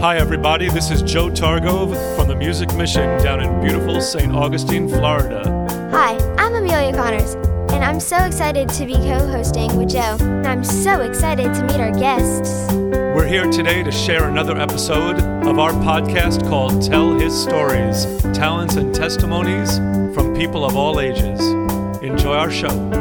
Hi, everybody. This is Joe Targove from the Music Mission down in beautiful St. Augustine, Florida. Hi, I'm Amelia Connors, and I'm so excited to be co hosting with Joe. I'm so excited to meet our guests. We're here today to share another episode of our podcast called Tell His Stories Talents and Testimonies from People of All Ages. Enjoy our show.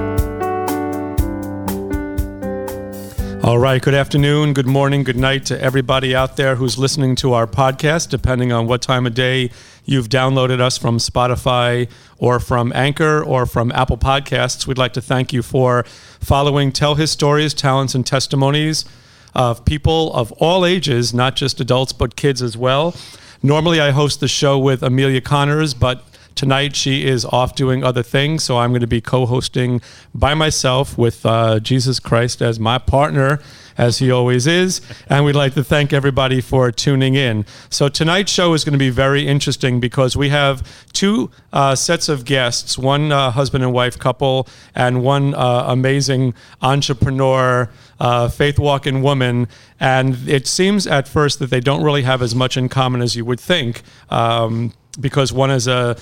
All right. Good afternoon, good morning, good night to everybody out there who's listening to our podcast, depending on what time of day you've downloaded us from Spotify or from Anchor or from Apple Podcasts. We'd like to thank you for following Tell His Stories, Talents, and Testimonies of people of all ages, not just adults, but kids as well. Normally, I host the show with Amelia Connors, but Tonight, she is off doing other things, so I'm going to be co hosting by myself with uh, Jesus Christ as my partner, as he always is. And we'd like to thank everybody for tuning in. So, tonight's show is going to be very interesting because we have two uh, sets of guests one uh, husband and wife couple, and one uh, amazing entrepreneur. Uh, faith walking woman, and it seems at first that they don't really have as much in common as you would think, um, because one is a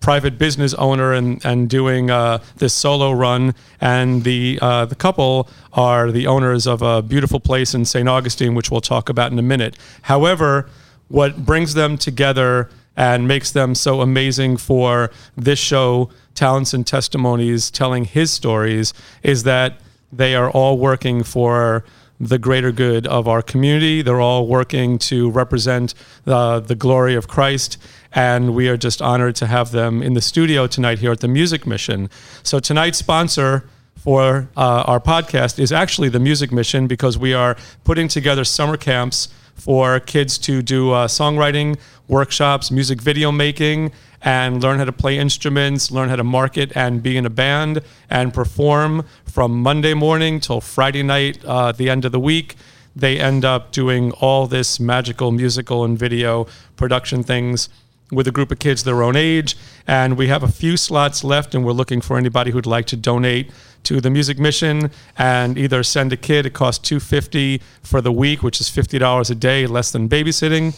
private business owner and and doing uh, this solo run, and the uh, the couple are the owners of a beautiful place in St. Augustine, which we'll talk about in a minute. However, what brings them together and makes them so amazing for this show, talents and testimonies, telling his stories, is that they are all working for the greater good of our community. They're all working to represent the, the glory of Christ. And we are just honored to have them in the studio tonight here at the Music Mission. So, tonight's sponsor for uh, our podcast is actually the Music Mission because we are putting together summer camps for kids to do uh, songwriting workshops, music video making, and learn how to play instruments, learn how to market and be in a band and perform from Monday morning till Friday night uh, the end of the week. They end up doing all this magical musical and video production things with a group of kids their own age. And we have a few slots left, and we're looking for anybody who'd like to donate to the music mission and either send a kid. It costs 250 for the week, which is $50 a day, less than babysitting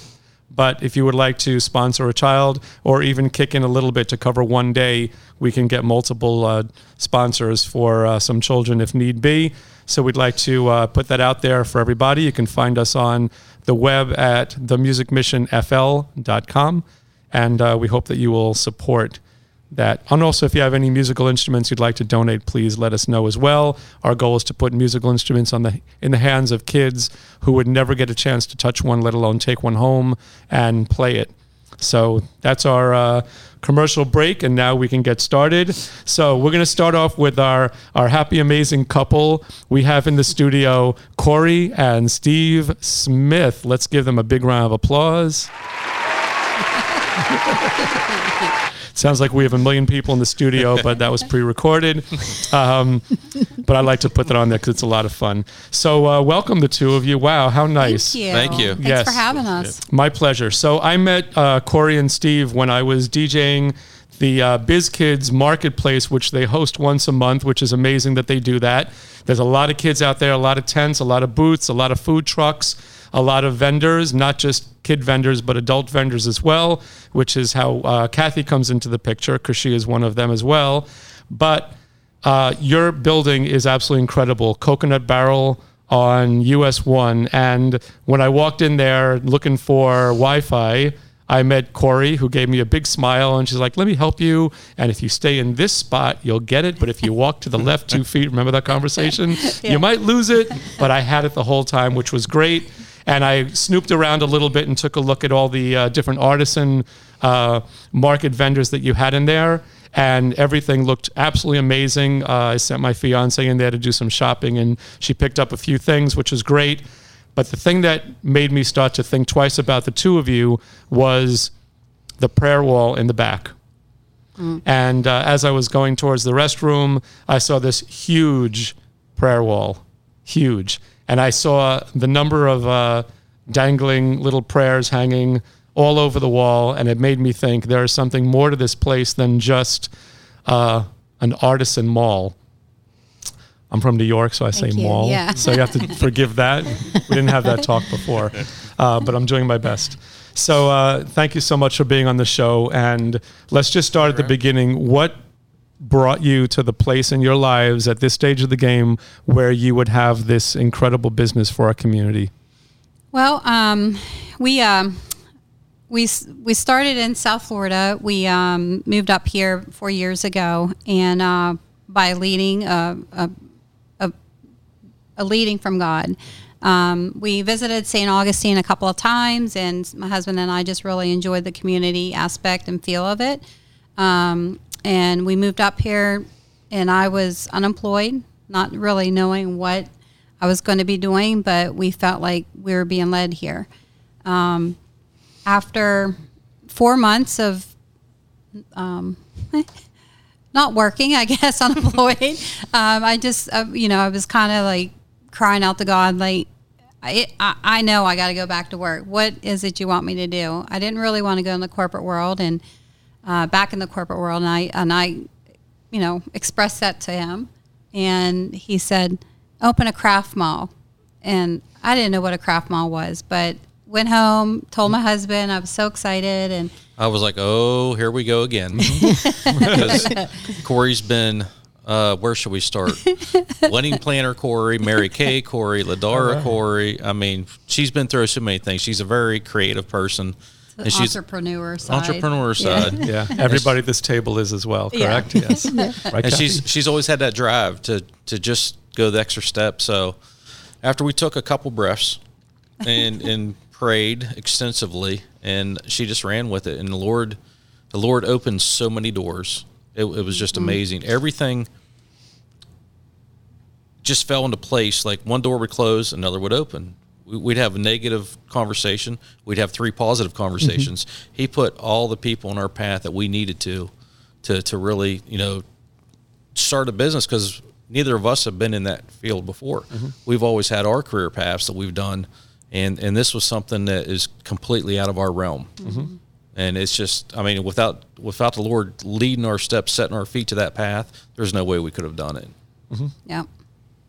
but if you would like to sponsor a child or even kick in a little bit to cover one day, we can get multiple uh, sponsors for uh, some children if need be. So we'd like to uh, put that out there for everybody. You can find us on the web at themusicmissionfl.com. And uh, we hope that you will support that. And also, if you have any musical instruments you'd like to donate, please let us know as well. Our goal is to put musical instruments on the in the hands of kids who would never get a chance to touch one, let alone take one home and play it. So that's our uh, commercial break, and now we can get started. So we're going to start off with our our happy, amazing couple we have in the studio, Corey and Steve Smith. Let's give them a big round of applause. Sounds like we have a million people in the studio, but that was pre-recorded. Um, but I like to put that on there because it's a lot of fun. So uh, welcome the two of you. Wow, how nice! Thank you. Thank you. Thanks Yes. for having us. My pleasure. So I met uh, Corey and Steve when I was DJing the uh, Biz Kids Marketplace, which they host once a month, which is amazing that they do that. There's a lot of kids out there, a lot of tents, a lot of booths, a lot of food trucks, a lot of vendors, not just kid vendors, but adult vendors as well, which is how uh, Kathy comes into the picture because she is one of them as well. But uh, your building is absolutely incredible. Coconut Barrel on US 1. And when I walked in there looking for Wi Fi, I met Corey, who gave me a big smile, and she's like, "Let me help you. And if you stay in this spot, you'll get it. But if you walk to the left two feet, remember that conversation? You might lose it." But I had it the whole time, which was great. And I snooped around a little bit and took a look at all the uh, different artisan uh, market vendors that you had in there. And everything looked absolutely amazing. Uh, I sent my fiance in there to do some shopping, and she picked up a few things, which was great. But the thing that made me start to think twice about the two of you was the prayer wall in the back. And uh, as I was going towards the restroom, I saw this huge prayer wall, huge. And I saw the number of uh, dangling little prayers hanging all over the wall. And it made me think there is something more to this place than just uh, an artisan mall. I'm from New York, so I say you. mall. Yeah. So you have to forgive that. We didn't have that talk before, uh, but I'm doing my best. So uh, thank you so much for being on the show. And let's just start at the beginning. What brought you to the place in your lives at this stage of the game where you would have this incredible business for our community? Well, um, we um, we we started in South Florida. We um, moved up here four years ago, and uh, by leading a, a, a, a leading from God. Um, we visited St. Augustine a couple of times, and my husband and I just really enjoyed the community aspect and feel of it. Um, and we moved up here, and I was unemployed, not really knowing what I was going to be doing, but we felt like we were being led here. Um, after four months of um, not working, I guess, unemployed, um, I just, uh, you know, I was kind of like crying out to God, like, I, I, I know I got to go back to work. What is it you want me to do? I didn't really want to go in the corporate world and uh, back in the corporate world, and I and I, you know, expressed that to him, and he said, "Open a craft mall," and I didn't know what a craft mall was, but went home, told my husband, I was so excited, and I was like, oh, here we go again. because Corey's been, uh, where should we start? Wedding planner Corey, Mary Kay Corey, LuLaRoe Corey. I mean, she's been through so many things. She's a very creative person. The And she's entrepreneur side. entrepreneur Yeah. side. Yeah, everybody at this table is as well, Yeah. correct? Yes. Right, and Kathy? she's she's always had that drive to to just go the extra step. So after we took a couple breaths and and prayed extensively, and she just ran with it, and the Lord the Lord opened so many doors. It, it was just mm-hmm. amazing. Everything just fell into place. Like one door would close, another would open. We- We'd have a negative conversation. We'd have three positive conversations. Mm-hmm. He put all the people in our path that we needed to, to to really, you know, start a business because neither of us have been in that field before. Mm-hmm. We've always had our career paths that we've done, and and this was something that is completely out of our realm. Mm-hmm. And it's just, I mean, without without the Lord leading our steps, setting our feet to that path, there's no way we could have done it. Yeah.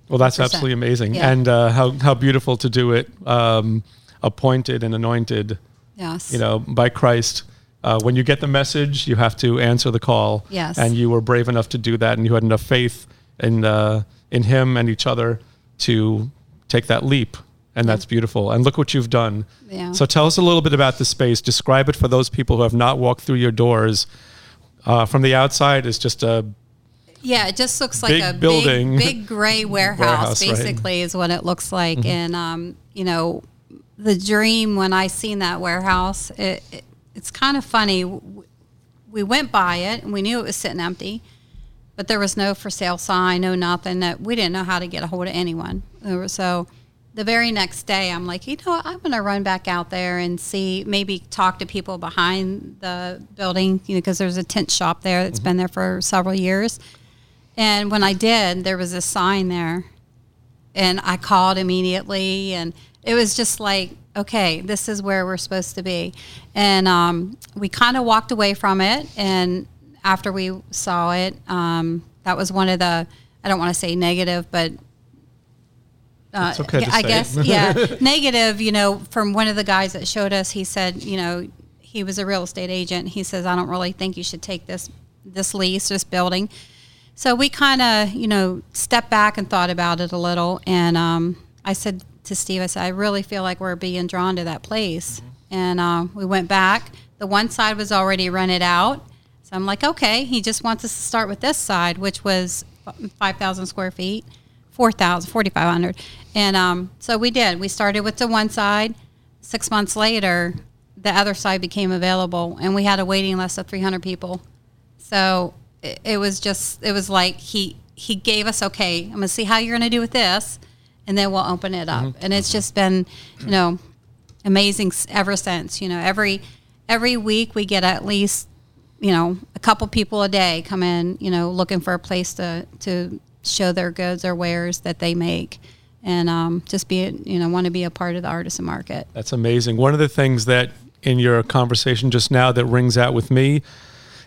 Well, that's 100%. absolutely amazing, Yeah. and uh, how how beautiful to do it, um, appointed and anointed, Yes. you know, by Christ. Uh, when you get the message, you have to answer the call. Yes. And you were brave enough to do that, and you had enough faith in uh, in Him and each other to take that leap, and that's beautiful. And look what you've done. Yeah. So tell us a little bit about the space. Describe it for those people who have not walked through your doors. Uh, from the outside, it's just a Yeah, it just looks like Big a building. big, big gray warehouse, Warehouse, right. basically, is what it looks like. And, um, you know, the dream when I seen that warehouse, it, it, it's kind of funny. We went by it and we knew it was sitting empty, but there was no for sale sign, no nothing. That we didn't know how to get a hold of anyone. So the very next day, I'm like, you know, what? I'm going to run back out there and see, maybe talk to people behind the building, you know, because there's a tent shop there that's been there for several years. And when I did, there was a sign there, and I called immediately, and it was just like, okay, this is where we're supposed to be. And um, we kind of walked away from it, and after we saw it, um, that was one of the I don't want to say negative, but uh, okay I guess yeah, negative. You know, from one of the guys that showed us, he said, you know, he was a real estate agent. He says, I don't really think you should take this this lease, this building. So we kind of, you know, stepped back and thought about it a little. And um, I said to Steve, I said, I really feel like we're being drawn to that place. And uh, we went back. The one side was already rented out. So I'm like, okay, he just wants us to start with this side, which was 5,000 square feet, 4,000, 4,500. And um, so we did. We started with the one side. Six months later, the other side became available, and we had a waiting list of 300 people. So it, it was just, it was like he he gave us, okay, I'm gonna see how you're gonna do with this, and then we'll open it up. And it's just been, you know, amazing ever since. You know, every every week we get at least, you know, a couple people a day come in, you know, looking for a place to to show their goods or wares that they make, and um, just be, you know, want to be a part of the artisan market. That's amazing. One of the things that in your conversation just now that rings out with me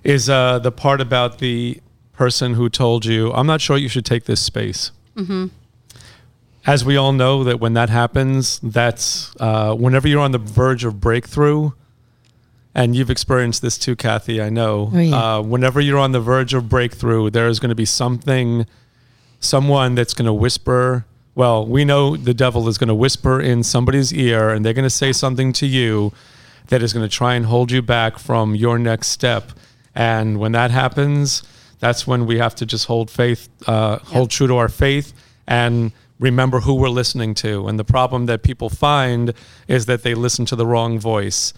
is uh, the part about the person who told you, "I'm not sure you should take this space." As we all know, that when that happens, that's uh, whenever you're on the verge of breakthrough, and you've experienced this too, Kathy. I know. Oh, yeah. uh, whenever you're on the verge of breakthrough, there is going to be something, someone that's going to whisper. Well, we know the devil is going to whisper in somebody's ear, and they're going to say something to you that is going to try and hold you back from your next step. And when that happens, that's when we have to just hold faith, uh, hold true to our faith, and remember who we're listening to. And the problem that people find is that they listen to the wrong voice.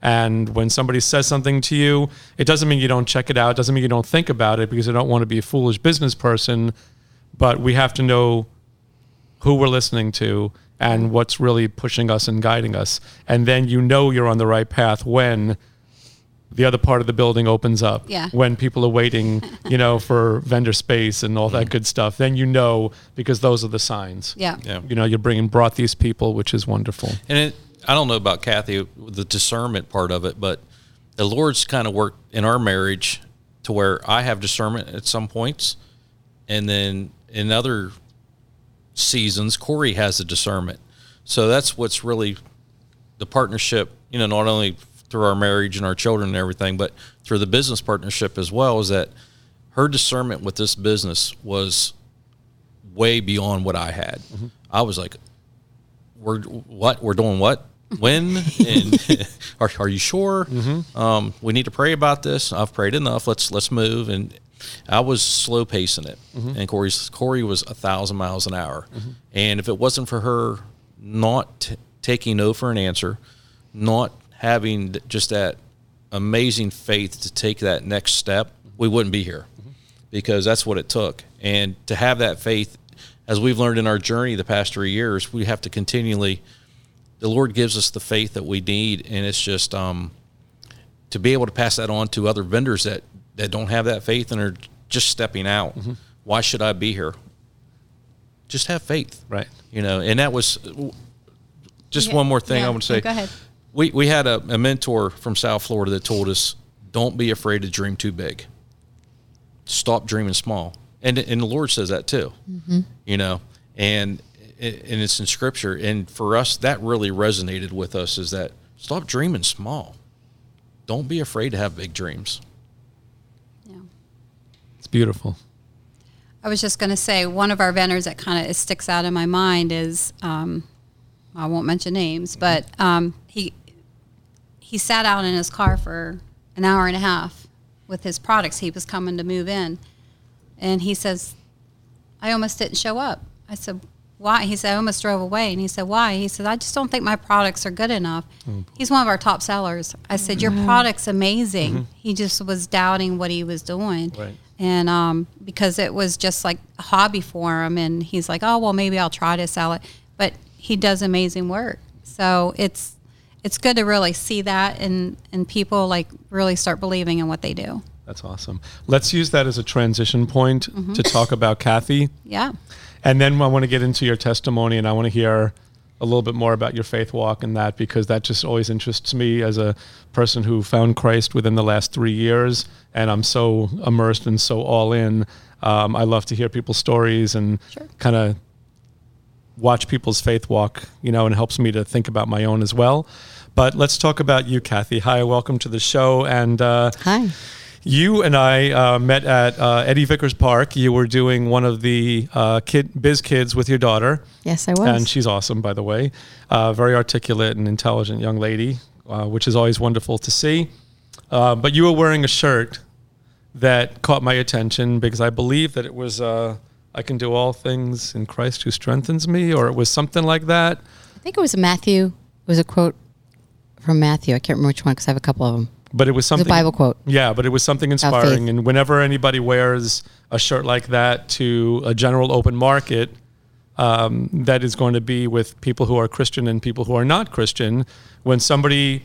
And when somebody says something to you, it doesn't mean you don't check it out. It doesn't mean you don't think about it because you don't want to be a foolish business person. But we have to know who we're listening to and what's really pushing us and guiding us. And then you know you're on the right path when the other part of the building opens up. Yeah. When people are waiting, you know, for vendor space and all that mm. good stuff. Then you know because those are the signs. Yeah. Yeah. You know, you're bringing brought these people, which is wonderful. And it, I don't know about Kathy, the discernment part of it, but the Lord's kind of worked in our marriage to where I have discernment at some points, and then in other seasons, Corey has the discernment. So that's what's really the partnership. You know, not only through our marriage and our children and everything, but through the business partnership as well. Is that her discernment with this business was way beyond what I had. Mm-hmm. I was like, we're what? We're doing what? When? And are, are you sure? Mm-hmm. Um, we need to pray about this. I've prayed enough. Let's let's move. And i was slow pacing it. Mm-hmm. And corey's corey was a thousand miles an hour. And if it wasn't for her not t- taking no for an answer not having just that amazing faith to take that next step we wouldn't be here because that's what it took. And to have that faith, as we've learned in our journey the past three years, we have to continually. The Lord gives us the faith that we need, and it's just um, to be able to pass that on to other vendors that that don't have that faith and are just stepping out. Why should I be here? Just have faith, Right. You know, and that was just Yeah, one more thing yeah, I want to say. go ahead. We we had a, a mentor from South Florida that told us, "Don't be afraid to dream too big. Stop dreaming small." And and the Lord says that too. You know, and and it's in Scripture. And for us, that really resonated with us. Is that stop dreaming small. Don't be afraid to have big dreams. Yeah. It's beautiful. I was just going to say one of our vendors that kind of sticks out in my mind is um, I won't mention names, but um, he he sat out in his car for an hour and a half with his products. He was coming to move in, and he says, "I almost didn't show up." I said, "Why?" He said, "I almost drove away." And he said, "Why?" He said, "I just don't think my products are good enough." He's one of our top sellers. I said, "Your product's amazing." He just was doubting what he was doing Right. and um, because it was just like a hobby for him and he's like oh well maybe i'll try to sell it but he does amazing work so it's it's good to really see that and and people like really start believing in what they do That's awesome. Let's use that as a transition point to talk about Kathy. yeah And then I want to get into your testimony and I want to hear a little bit more about your faith walk and that because that just always interests me as a person who found Christ within the last three years. And I'm so immersed and so all in. Um, I love to hear people's stories and Sure. kind of watch people's faith walk, you know, and helps me to think about my own as well. But let's talk about you, Kathy. Hi, welcome to the show. And uh, Hi. you and I uh, met at uh, Eddie Vickers Park. You were doing one of the uh, kid biz kids with your daughter, Yes, I was. and she's awesome, by the way. Uh, very articulate and intelligent young lady, uh, which is always wonderful to see. But you were wearing a shirt that caught my attention because I believe that it was uh, "I can do all things in Christ who strengthens me," or it was something like that. I think it was a Matthew. It was a quote from Matthew. I can't remember which one because I have a couple of them. But it was It was something a Bible quote. Yeah, but it was something inspiring. And whenever anybody wears a shirt like that to a general open market, um, that is going to be with people who are Christian and people who are not Christian. When somebody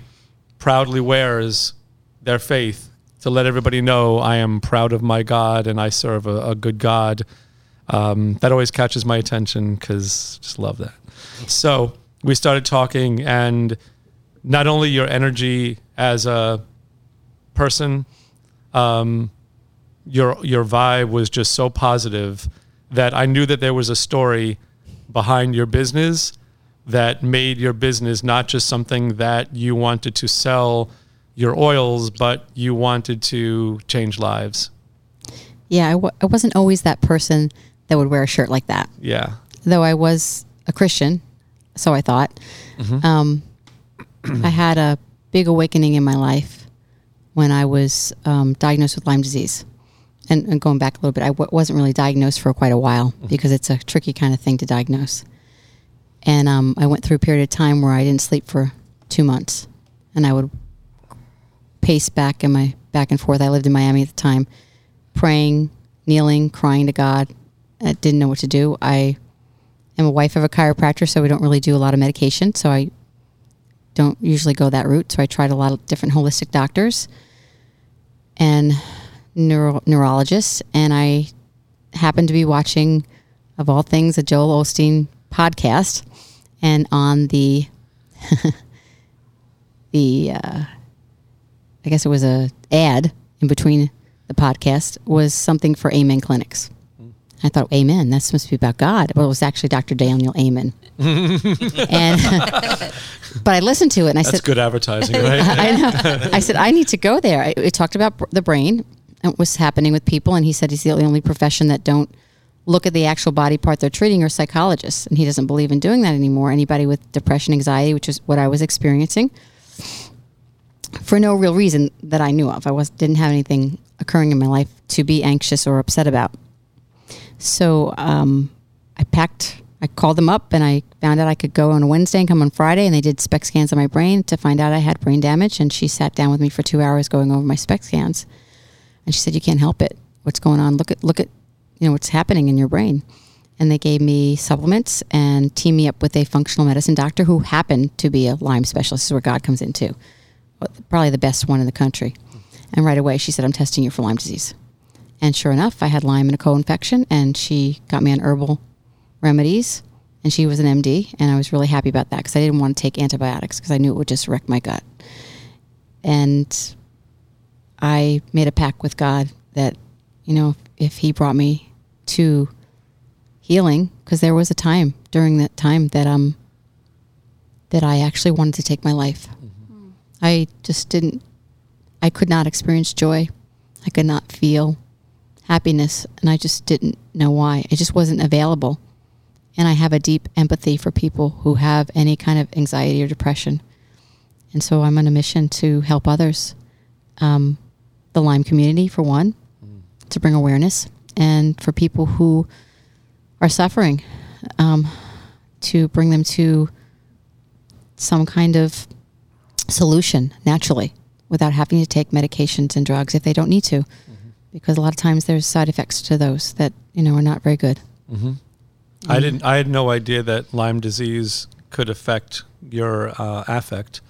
proudly wears their faith to let everybody know, I am proud of my God and I serve a, a good God, um, that always catches my attention because just love that. So we started talking, and not only your energy as a person, um, your your vibe was just so positive that I knew that there was a story behind your business that made your business not just something that you wanted to sell your oils, but you wanted to change lives. Yeah, I w- I wasn't always that person that would wear a shirt like that, Yeah. though I was a Christian, so I thought. Um, I had a big awakening in my life when I was um, diagnosed with Lyme disease. And, and going back a little bit, I w- wasn't really diagnosed for quite a while because it's a tricky kind of thing to diagnose. And um, I went through a period of time where I didn't sleep for two months, and I would pace back and my back and forth. I lived in Miami at the time, praying, kneeling, crying to God. I didn't know what to do. I am a wife of a chiropractor, so we don't really do a lot of medication. So I don't usually go that route. So I tried a lot of different holistic doctors and neuro- neurologists, and I happened to be watching, of all things, a Joel Osteen podcast, and on the the uh, I guess it was a ad in between the podcast was something for Amen clinics. I thought, Amen, That's supposed to be about God. Well, it was actually Dr. Daniel Amen. and but I listened to it and I said That's said, good advertising, right? I know. I said I need to go there. It talked about the brain and what was happening with people, and he said he's the only profession that don't look at the actual body part they're treating are psychologists, and he doesn't believe in doing that anymore. Anybody with depression, anxiety, which is what I was experiencing, for no real reason that I knew of. I was didn't have anything occurring in my life to be anxious or upset about. So um, I packed. I called them up and I found out I could go on a Wednesday and come on Friday, and they did SPECT scans on my brain to find out I had brain damage. And she sat down with me for two hours going over my SPECT scans, and she said, "You can't help it. What's going on? Look at look at, you know, what's happening in your brain." And they gave me supplements and teamed me up with a functional medicine doctor who happened to be a Lyme specialist. This is where God comes in too. Probably the best one in the country. And right away, she said, "I'm testing you for Lyme disease." And sure enough, I had Lyme and a co-infection, and she got me on herbal remedies. And she was an MD, and I was really happy about that because I didn't want to take antibiotics because I knew it would just wreck my gut. And I made a pact with God that, you know, if He brought me to healing, because there was a time during that time that um that I actually wanted to take my life. I just didn't. I could not experience joy. I could not feel happiness, and I just didn't know why. It just wasn't available. And I have a deep empathy for people who have any kind of anxiety or depression. And so I'm on a mission to help others. Um, the Lyme community, for one, to bring awareness, and for people who are suffering, um, to bring them to some kind of solution naturally without having to take medications and drugs if they don't need to. Because a lot of times there's side effects to those that, you know, are not very good. I didn't. I had no idea that Lyme disease could affect your uh, affect.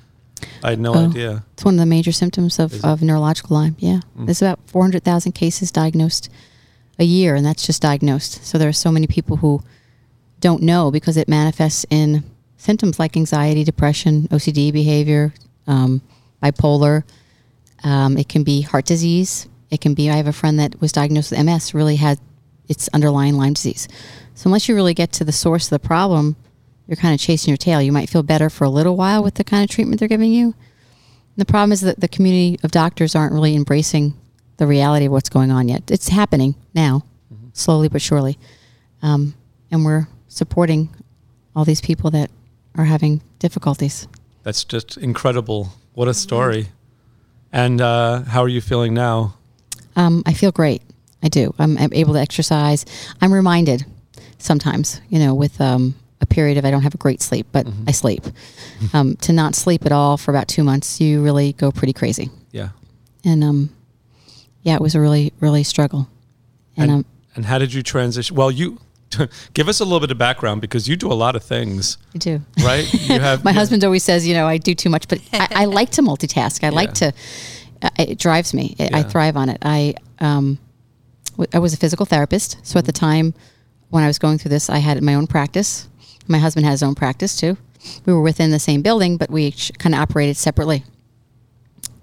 I had no Oh. idea. It's one of the major symptoms of, of neurological Lyme. Yeah. There's about 400,000 cases diagnosed a year, and that's just diagnosed. So there are so many people who don't know because it manifests in symptoms like anxiety, depression, OCD behavior, um, bipolar. Um, it can be heart disease. It can be, I have a friend that was diagnosed with MS, really had its underlying Lyme disease. So unless you really get to the source of the problem, you're kind of chasing your tail. You might feel better for a little while with the kind of treatment they're giving you. The problem is that the community of doctors aren't really embracing the reality of what's going on yet. It's happening now, slowly but surely. Um, and we're supporting all these people that are having difficulties. That's just incredible. What a story. And uh, how are you feeling now? Um, I feel great. I do. I'm, I'm able to exercise. I'm reminded sometimes, you know, with um, a period of I don't have a great sleep, but I sleep. Um, to not sleep at all for about two months, you really go pretty crazy. Yeah. And um, yeah, it was a really, really struggle. And, And, um, and how did you transition? Well, you give us a little bit of background because you do a lot of things, I do. right? You have My husband always says, you know, I do too much, but I, I like to multitask. I like to. Uh, it drives me. It, I thrive on it. I um, w- I was a physical therapist, so at the time when I was going through this, I had my own practice. My husband had his own practice too. We were within the same building, but we each kind of operated separately.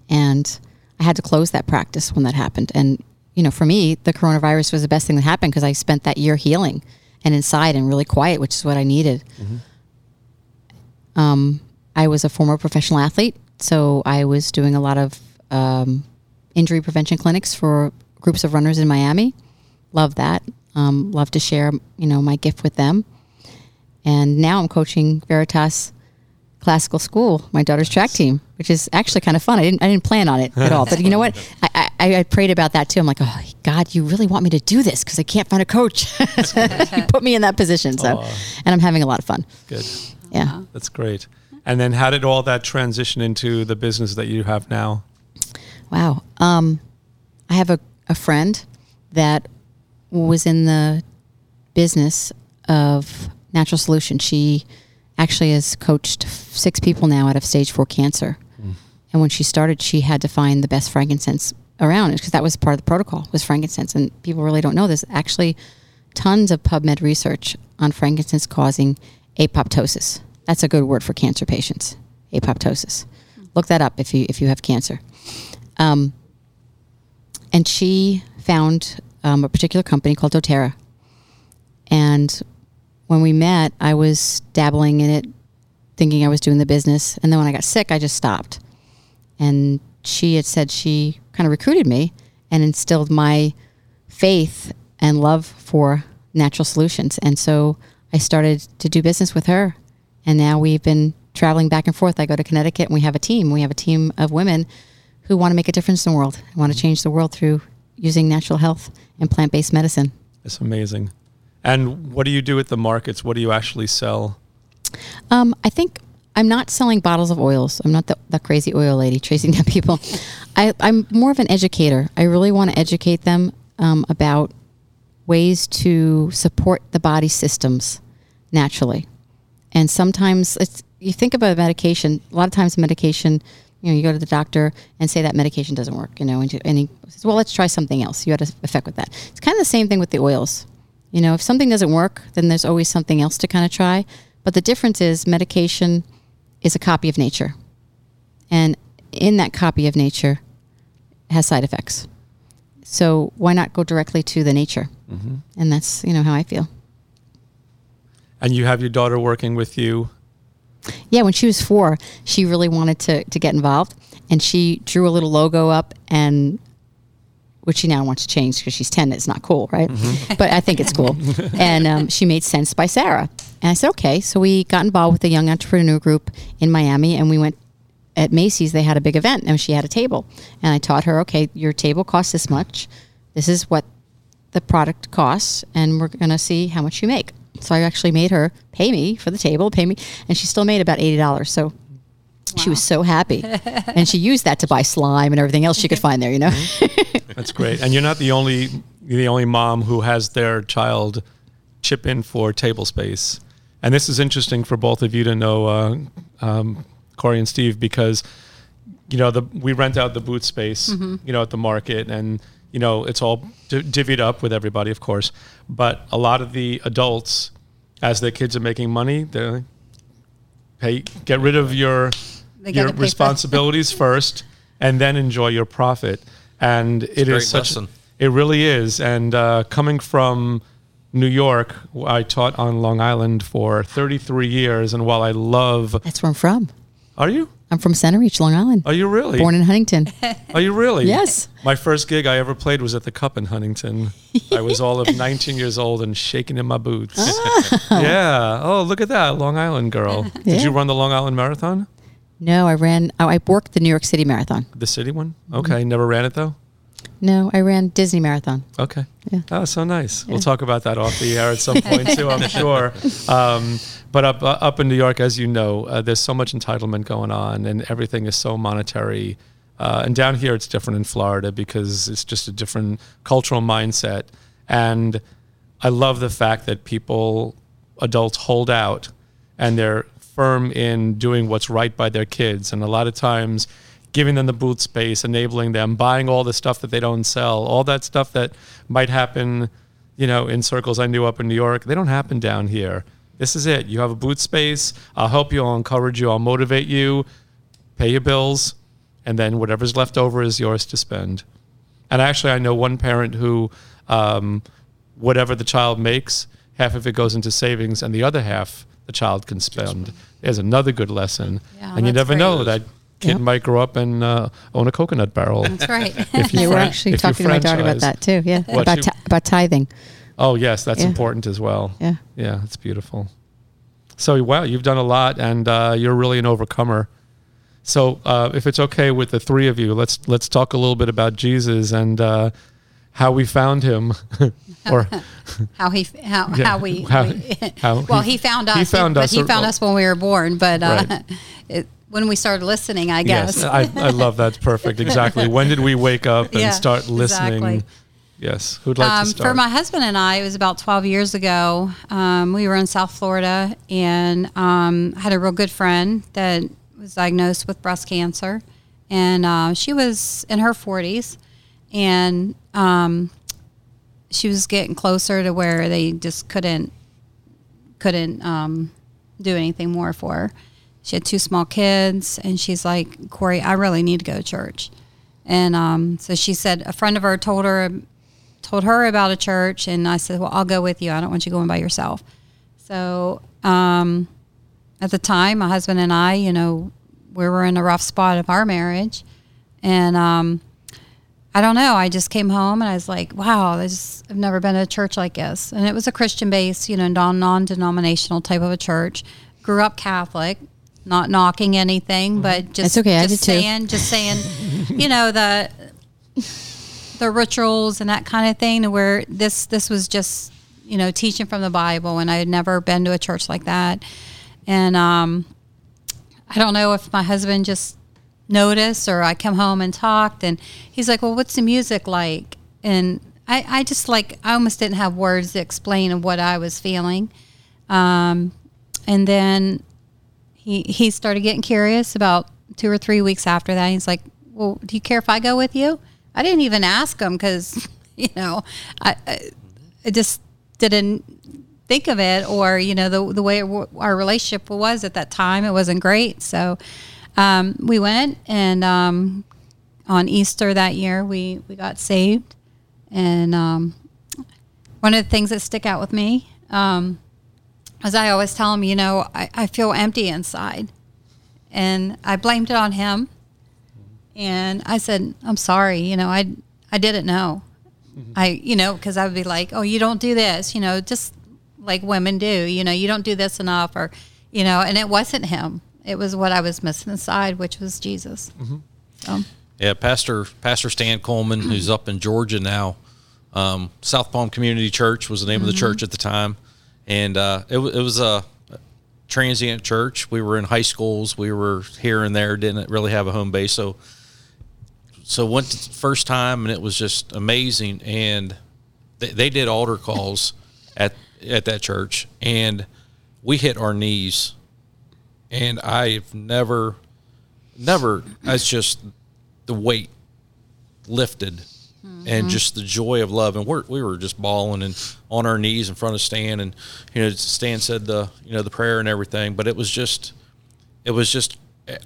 And I had to close that practice when that happened, and you know, for me, the coronavirus was the best thing that happened because I spent that year healing and inside and really quiet, which is what I needed. Um, I was a former professional athlete, so I was doing a lot of um, injury prevention clinics for groups of runners in Miami. Love that. Um, love to share, you know, my gift with them. And now I'm coaching Veritas Classical School, my daughter's track team, which is actually kind of fun. I didn't, I didn't plan on it at all, but you know what? I, I, I prayed about that too. I'm like, oh God, you really want me to do this because I can't find a coach. you put me in that position, so, and I'm having a lot of fun. Good. Yeah. That's great. And then how did all that transition into the business that you have now? Wow. Um, I have a, a friend that was in the business of natural solution. She actually has coached six people now out of stage four cancer. And when she started, she had to find the best frankincense around because that was part of the protocol was frankincense. And people really don't know this. Actually, tons of PubMed research on frankincense causing apoptosis. That's a good word for cancer patients. Apoptosis. Look that up if you if you have cancer. Um, and she found um, a particular company called doTERRA. And when we met, I was dabbling in it, thinking I was doing the business. And then when I got sick, I just stopped. And she had said she kind of recruited me and instilled my faith and love for natural solutions. And so I started to do business with her. And now we've been traveling back and forth. I go to Connecticut and we have a team. We have a team of women who want to make a difference in the world, I want to change the world through using natural health and plant based medicine. It's amazing. And what do you do at the markets? What do you actually sell? Um, I think I'm not selling bottles of oils. I'm not the, the crazy oil lady chasing down people. I, I'm more of an educator. I really want to educate them um, about ways to support the body systems naturally. And sometimes it's you think about medication. A lot of times, medication. You know, you go to the doctor and say that medication doesn't work. You know, and, you, and he says, "Well, let's try something else." You had an effect with that. It's kind of the same thing with the oils. You know, if something doesn't work, then there's always something else to kind of try. But the difference is medication is a copy of nature. And in that copy of nature has side effects. So why not go directly to the nature? Mm-hmm. And that's, you know, how I feel. And you have your daughter working with you. Yeah, when she was four, she really wanted to, to get involved. And she drew a little logo up and which she now wants to change because she's 10. It's not cool, right? But I think it's cool. and um, she made Sense by Sarah. And I said, okay. So we got involved with a young entrepreneur group in Miami and we went at Macy's. They had a big event and she had a table. And I taught her, okay, your table costs this much. This is what the product costs. And we're going to see how much you make. So I actually made her pay me for the table, pay me. And she still made about $80. So she was so happy. and she used that to buy slime and everything else she could find there, you know? That's great. And you're not the only the only mom who has their child chip in for table space. And this is interesting for both of you to know, uh, um, Corey and Steve, because you know the we rent out the booth space, you know, at the market, and you know it's all di- divvied up with everybody, of course. But a lot of the adults, as their kids are making money, they pay get rid of your They your gotta pay for- responsibilities first, and then enjoy your profit. And it a such. lesson. It really is. And uh, coming from New York, I taught on Long Island for 33 years. And while I love, That's where I'm from. are you? I'm from Centereach, Long Island. Are you really? Born in Huntington. Are you really? Yes. My first gig I ever played was at the Cup in Huntington. I was all of 19 years old and shaking in my boots. yeah. Oh, look at that, Long Island girl. Did you run the Long Island Marathon? No, I ran. Oh, I worked the New York City Marathon. The city one? Mm-hmm. Okay. Never ran it though? No, I ran Disney Marathon. Okay. Yeah. Oh, so nice. We'll talk about that off the air at some point too, I'm sure. Um, but up uh, up in New York, as you know, uh, there's so much entitlement going on, and everything is so monetary. Uh, and down here, it's different in Florida because it's just a different cultural mindset. And I love the fact that people, adults, hold out, and they're firm in doing what's right by their kids. And a lot of times, giving them the booth space, enabling them, buying all the stuff that they don't sell, all that stuff that might happen, you know, in circles I knew up in New York, they don't happen down here. This is it. You have a booth space. I'll help you. I'll encourage you. I'll motivate you. Pay your bills, and then whatever's left over is yours to spend. And actually, I know one parent who, um, whatever the child makes, half of it goes into savings, and the other half the child can spend. There's another good lesson, Yeah, and you never great. know that kid Yeah. might grow up and uh, own a coconut barrel. That's right. If you Yeah, we're actually talking to my daughter about that too. Yeah, What about you- ti- about tithing. Oh yes, that's Yeah. important as well. Yeah. Yeah, it's beautiful. So wow, you've done a lot, and uh, you're really an overcomer. So uh, if it's okay with the three of you, let's let's talk a little bit about Jesus and uh, how we found him, or how he how Yeah, how we, how- we- how well he- he, found us he found but us he or- found us when we were born but uh, Right. it, when we started listening I guess yes, I, I love that. Perfect. Exactly. When did we wake up and Yeah, start listening? exactly. Yes. Who'd like um, to start? for my husband and I, it was about 12 years ago. Um, we were in South Florida and um, had a real good friend that was diagnosed with breast cancer. And uh, she was in her 40s. And um, she was getting closer to where they just couldn't couldn't um, do anything more for her. She had two small kids, and she's like, Corey, I really need to go to church. And um, so she said a friend of her told her told her about a church, and I said, well, I'll go with you. I don't want you going by yourself. So um, at the time, my husband and I, you know, we were in a rough spot of our marriage, and um, I don't know. I just came home and I was like, wow, this, I've never been to a church like this. And it was a Christian based, you know, non denominational type of a church. Grew up Catholic, not knocking anything, but just, That's okay, I just did too. saying, just saying, you know, the, the rituals and that kind of thing And where this, this was just, you know, teaching from the Bible. And I had never been to a church like that. And, um, I don't know if my husband just noticed or I come home and talked and he's like, Well, what's the music like? And I, I just like I almost didn't have words to explain what I was feeling. Um, and then he he started getting curious about two or three weeks after that. He's like, Well, do you care if I go with you? I didn't even ask him because, you know, I, I, just didn't think of it or you know the the way our relationship was at that time it wasn't great so um, we went and um, on Easter that year we we got saved and um, one of the things that stick out with me um, as I always tell him you know I, I feel empty inside. And I blamed it on him. And I said I'm sorry you know I I didn't know. Mm-hmm. I, you know, because I would be like, oh, you don't do this, you know, just like women do, you know, you don't do this enough, or, you know, and it wasn't him. It was what I was missing inside, which was Jesus. Mm-hmm. So, Yeah, Pastor Pastor Stan Coleman, who's up in Georgia now. Um, South Palm Community Church was the name of the mm-hmm. church at the time, and uh, it, it was a transient church. We were in high schools. We were here and there. Didn't really have a home base. So, so went first time, and it was just amazing. And they, they did altar calls at at that church, and we hit our knees. And I've never, never. It's just the weight lifted and mm-hmm. just the joy of love and we're, we were just bawling and on our knees in front of stan and you know stan said the you know the prayer and everything but it was just it was just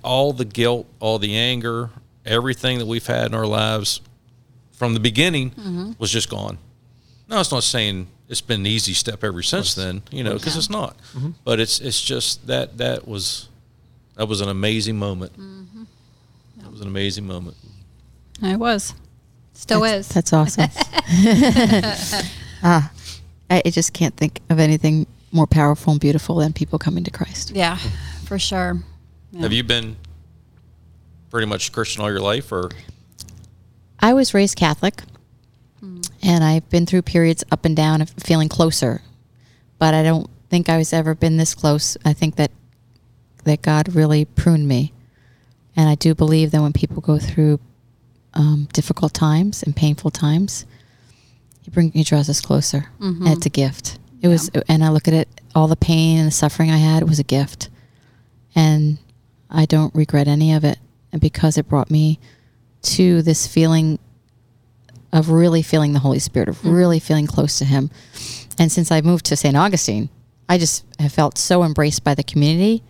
all the guilt all the anger everything that we've had in our lives from the beginning mm-hmm. was just gone. No it's not saying it's been an easy step ever since then you know because it's not. Mm-hmm. But it's it's just that that was that was an amazing moment. That was an amazing moment. It was. Still That's, is. that's awesome. ah, I, I just can't think of anything more powerful and beautiful than people coming to Christ. yeah, for sure. Yeah. Have you been pretty much Christian all your life, or I was raised Catholic, and I've been through periods up and down of feeling closer, but I don't think I was ever been this close. I think that that God really pruned me, and I do believe that when people go through um, difficult times and painful times, He brings He draws us closer, and it's a gift. It was, and I look at it, all the pain and the suffering I had, was a gift, and I don't regret any of it, and because it brought me to this feeling of really feeling the Holy Spirit, of really feeling close to Him. And since I moved to St. Augustine, I just have felt so embraced by the community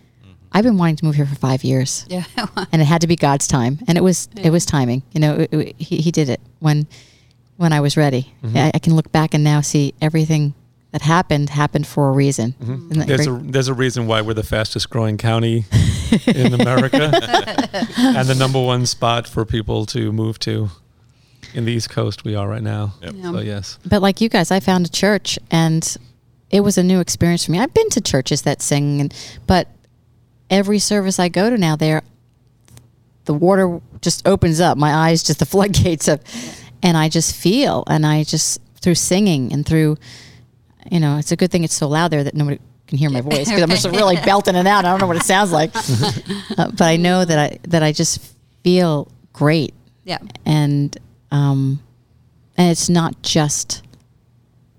I've been wanting to move here for five years, Yeah. and it had to be God's time, and it was it was timing. You know, it, it- he he did it when when I was ready. Mm-hmm. I, I can look back and now see everything that happened happened for a reason. Isn't that There's great? a there's a reason why we're the fastest growing county in America, and the number one spot for people to move to in the East Coast. We are right now. Yep. Yeah. So yes, But like you guys, I found a church and it was a new experience for me. I've been to churches that sing and but every service I go to now there the water just opens up. My eyes just the floodgates of and I just feel and I just through singing and through you know, it's a good thing it's so loud there that nobody can hear my voice because I'm just really belting it out. I don't know what it sounds like. uh, but I know that I that I just feel great Yeah. and um, and it's not just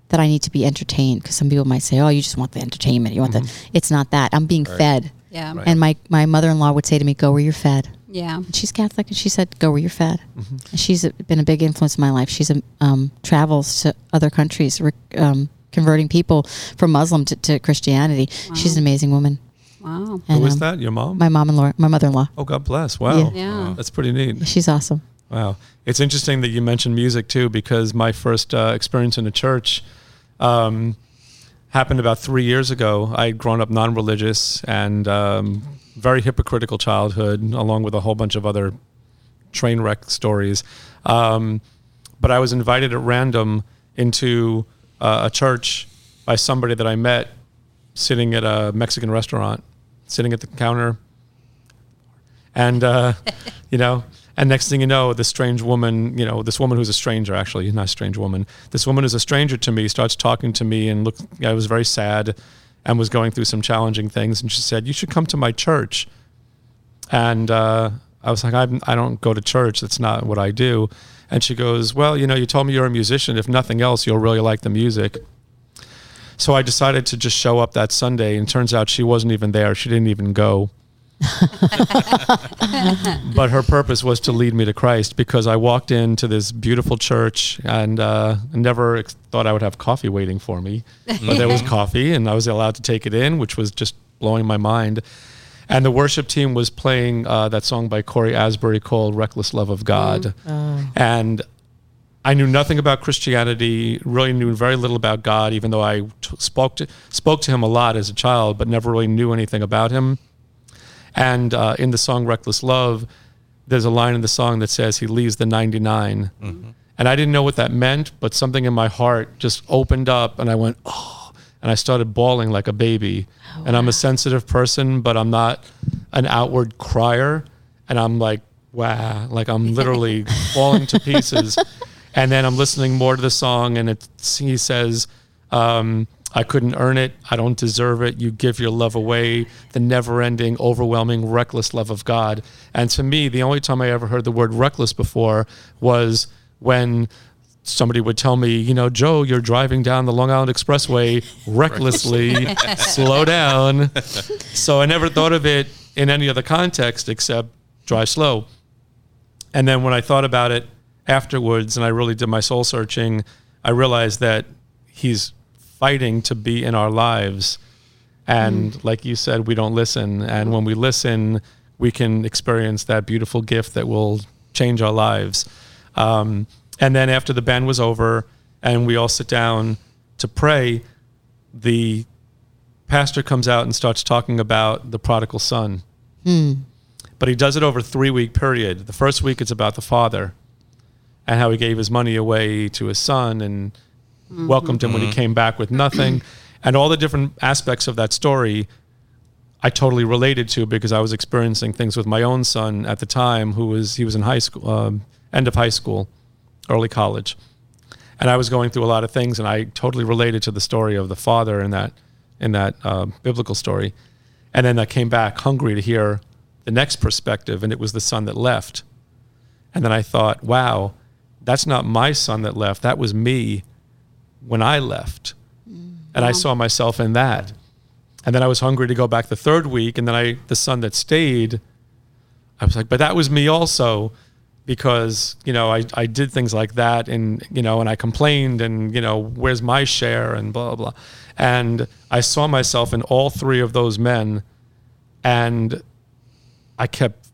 that I need to be entertained because some people might say, "Oh, you just want the entertainment. You want the." It's not that. I'm being fed, Yeah. Right. and my my mother in law would say to me, "Go where you're fed." Yeah. And she's Catholic, and she said, "Go where you're fed." And she's a, been a big influence in my life. She's a, um, travels to other countries, re- um, converting people from Muslim to, to Christianity. She's an amazing woman. Wow. And, who is um, that? Your mom? My mom and law, my mother-in-law. oh, God bless. Wow, Yeah. that's pretty neat. She's awesome. Wow. It's interesting that you mentioned music too, because my first uh, experience in a church um, happened about three years ago. I had grown up non religious and um, very hypocritical childhood, along with a whole bunch of other train wreck stories. Um, but I was invited at random into uh, a church by somebody that I met sitting at a Mexican restaurant, sitting at the counter. And, uh, you know, and next thing you know, this strange woman, you know, this woman who's a stranger, actually, not a strange woman, this woman who's a stranger to me starts talking to me and look, I was very sad and was going through some challenging things. And she said, You should come to my church. And uh, I was like, I'm, I don't go to church. That's not what I do. And she goes, Well, you know, you told me you're a musician. If nothing else, you'll really like the music. So I decided to just show up that Sunday. And turns out she wasn't even there. She didn't even go. but her purpose was to lead me to Christ because I walked into this beautiful church and uh, never ex- thought I would have coffee waiting for me. But there was coffee and I was allowed to take it in, which was just blowing my mind. And the worship team was playing uh, that song by Cory Asbury called Reckless Love of God. And I knew nothing about Christianity, really knew very little about God, even though I t- spoke to, spoke to him a lot as a child, but never really knew anything about him. And uh, in the song Reckless Love, there's a line in the song that says he leaves the 99. And I didn't know what that meant, but something in my heart just opened up and I went, oh, and I started bawling like a baby. And I'm a sensitive person, but I'm not an outward crier. And I'm like, wow, like I'm literally falling to pieces. And then I'm listening more to the song, and it's, he says, um, I couldn't earn it. I don't deserve it. You give your love away, the never ending, overwhelming, reckless love of God. And to me, the only time I ever heard the word reckless before was when somebody would tell me, you know, Joe, you're driving down the Long Island Expressway recklessly, slow down. So I never thought of it in any other context except drive slow. And then when I thought about it afterwards and I really did my soul searching, I realized that he's fighting to be in our lives. And like you said, we don't listen. And when we listen, we can experience that beautiful gift that will change our lives. Um, and then after the band was over and we all sit down to pray, the pastor comes out and starts talking about the prodigal son. But he does it over a three week period. The first week it's about the father and how he gave his money away to his son and welcomed him when he came back with nothing. and all the different aspects of that story I totally related to because I was experiencing things with my own son at the time who was he was in high school um, end of high school, early college. And I was going through a lot of things and I totally related to the story of the father in that in that uh, biblical story. And then I came back hungry to hear the next perspective, and it was the son that left. And then I thought, wow, that's not my son that left. That was me when I left. And I saw myself in that. And then I was hungry to go back the third week. And then I, the son that stayed, I was like, but that was me also because, you know, I, I did things like that and, you know, and I complained and, you know, where's my share and blah, blah. And I saw myself in all three of those men and I kept